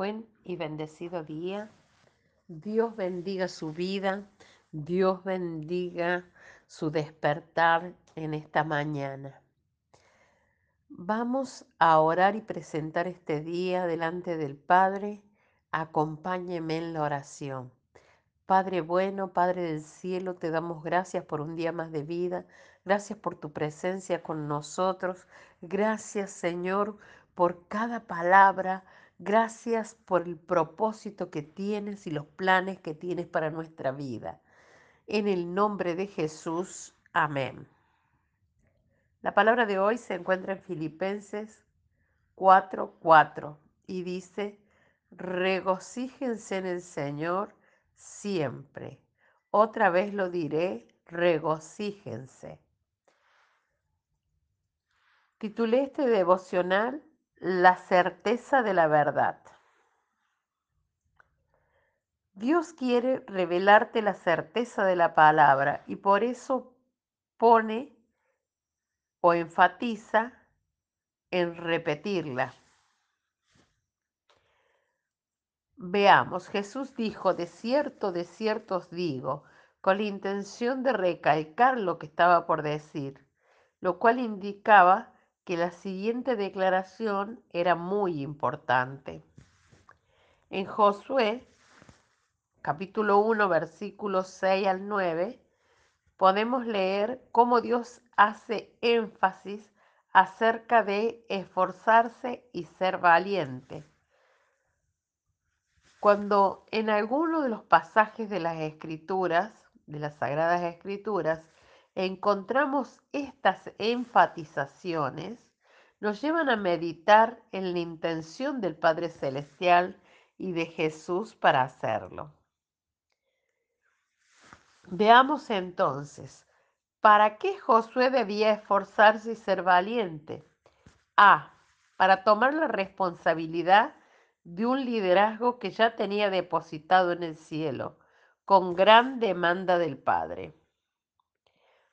Buen y bendecido día. Dios bendiga su vida. Dios bendiga su despertar en esta mañana. Vamos a orar y presentar este día delante del Padre. Acompáñeme en la oración. Padre bueno, Padre del cielo, te damos gracias por un día más de vida. Gracias por tu presencia con nosotros. Gracias, Señor, por cada palabra. Gracias por el propósito que tienes y los planes que tienes para nuestra vida. En el nombre de Jesús, amén. La palabra de hoy se encuentra en Filipenses 4:4 y dice, regocíjense en el Señor siempre. Otra vez lo diré, regocíjense. Titulé este devocional La certeza de la verdad. Dios quiere revelarte la certeza de la palabra y por eso pone o enfatiza en repetirla. Veamos, Jesús dijo, de cierto, de cierto os digo, con la intención de recalcar lo que estaba por decir, lo cual indicaba que la siguiente declaración era muy importante. En Josué, capítulo 1, versículos 6 al 9, podemos leer cómo Dios hace énfasis acerca de esforzarse y ser valiente. Cuando en alguno de los pasajes de las escrituras, de las sagradas escrituras, encontramos estas enfatizaciones, nos llevan a meditar en la intención del Padre Celestial y de Jesús para hacerlo. Veamos entonces, ¿para qué Josué debía esforzarse y ser valiente? A. Para tomar la responsabilidad de un liderazgo que ya tenía depositado en el cielo, con gran demanda del Padre.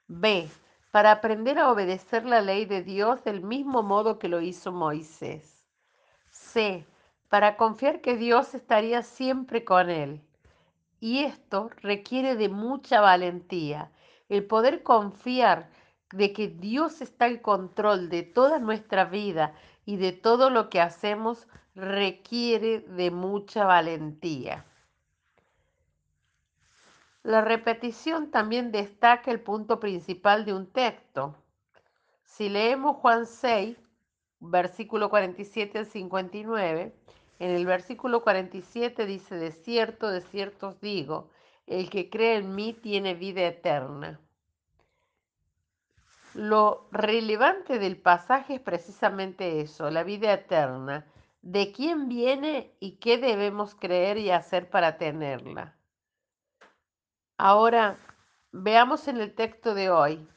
B. Para aprender a obedecer la ley de Dios del mismo modo que lo hizo Moisés. C. Para confiar que Dios estaría siempre con él. Y esto requiere de mucha valentía, el poder confiar de que Dios está al control de toda nuestra vida y de todo lo que hacemos requiere de mucha valentía. La repetición también destaca el punto principal de un texto. Si leemos Juan 6, versículo 47 al 59, en el versículo 47 dice, de cierto, de cierto os digo, el que cree en mí tiene vida eterna. Lo relevante del pasaje es precisamente eso, la vida eterna, de quién viene y qué debemos creer y hacer para tenerla. Ahora, veamos en el texto de hoy,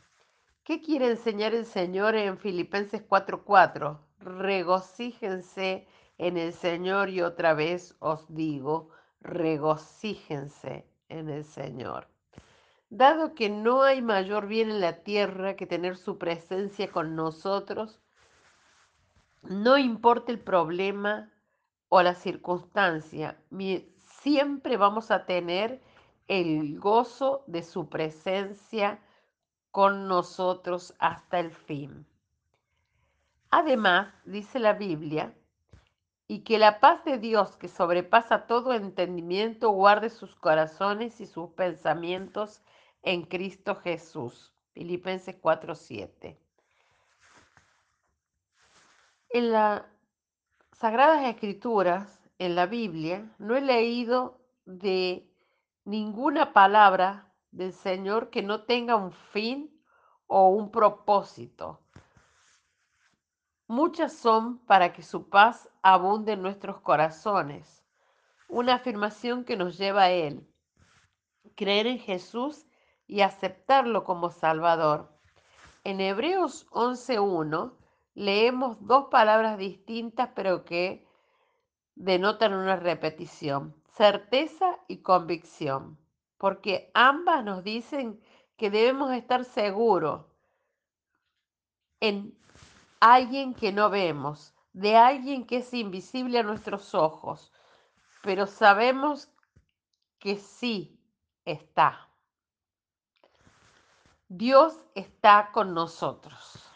¿qué quiere enseñar el Señor en Filipenses 4:4? Regocíjense en el Señor y otra vez os digo, regocíjense en el Señor. Dado que no hay mayor bien en la tierra que tener su presencia con nosotros, no importa el problema o la circunstancia, siempre vamos a tener el gozo de su presencia con nosotros hasta el fin. Además, dice la Biblia, y que la paz de Dios, que sobrepasa todo entendimiento, guarde sus corazones y sus pensamientos en Cristo Jesús. Filipenses 4:7. En las Sagradas Escrituras, en la Biblia, no he leído de ninguna palabra del Señor que no tenga un fin o un propósito. Muchas son para que su paz abunde en nuestros corazones. Una afirmación que nos lleva a Él. Creer en Jesús y aceptarlo como Salvador. En Hebreos 11.1 leemos dos palabras distintas pero que denotan una repetición, certeza y convicción, porque ambas nos dicen que debemos estar seguros en alguien que no vemos, de alguien que es invisible a nuestros ojos, pero sabemos que sí está. Dios está con nosotros.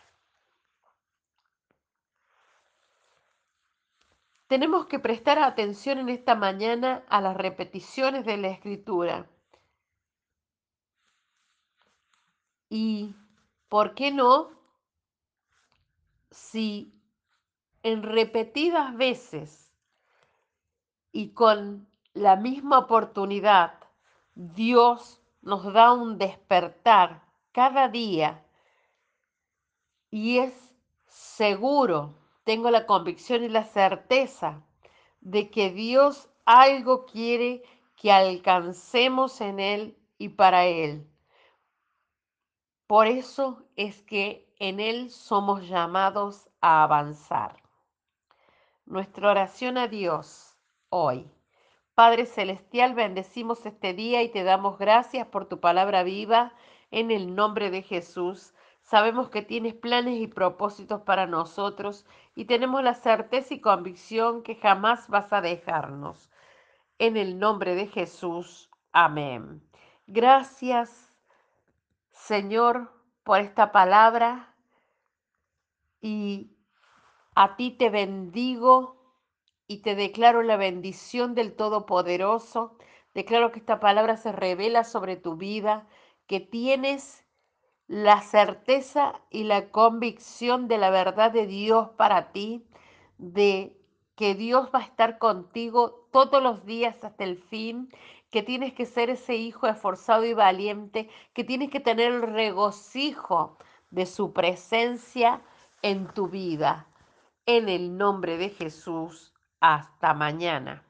Tenemos que prestar atención en esta mañana a las repeticiones de la escritura. Y, ¿por qué no? Si en repetidas veces y con la misma oportunidad Dios nos da un despertar cada día y es seguro, tengo la convicción y la certeza de que Dios algo quiere que alcancemos en Él y para Él. Por eso es que en Él somos llamados a avanzar. Nuestra oración a Dios hoy. Padre Celestial, bendecimos este día y te damos gracias por tu palabra viva en el nombre de Jesús. Sabemos que tienes planes y propósitos para nosotros y tenemos la certeza y convicción que jamás vas a dejarnos. En el nombre de Jesús. Amén. Gracias, Señor, por esta palabra y a ti te bendigo y te declaro la bendición del Todopoderoso. Declaro que esta palabra se revela sobre tu vida, que tienes la certeza y la convicción de la verdad de Dios para ti, de que Dios va a estar contigo todos los días hasta el fin, que tienes que ser ese hijo esforzado y valiente, que tienes que tener el regocijo de su presencia en tu vida. En el nombre de Jesús, hasta mañana.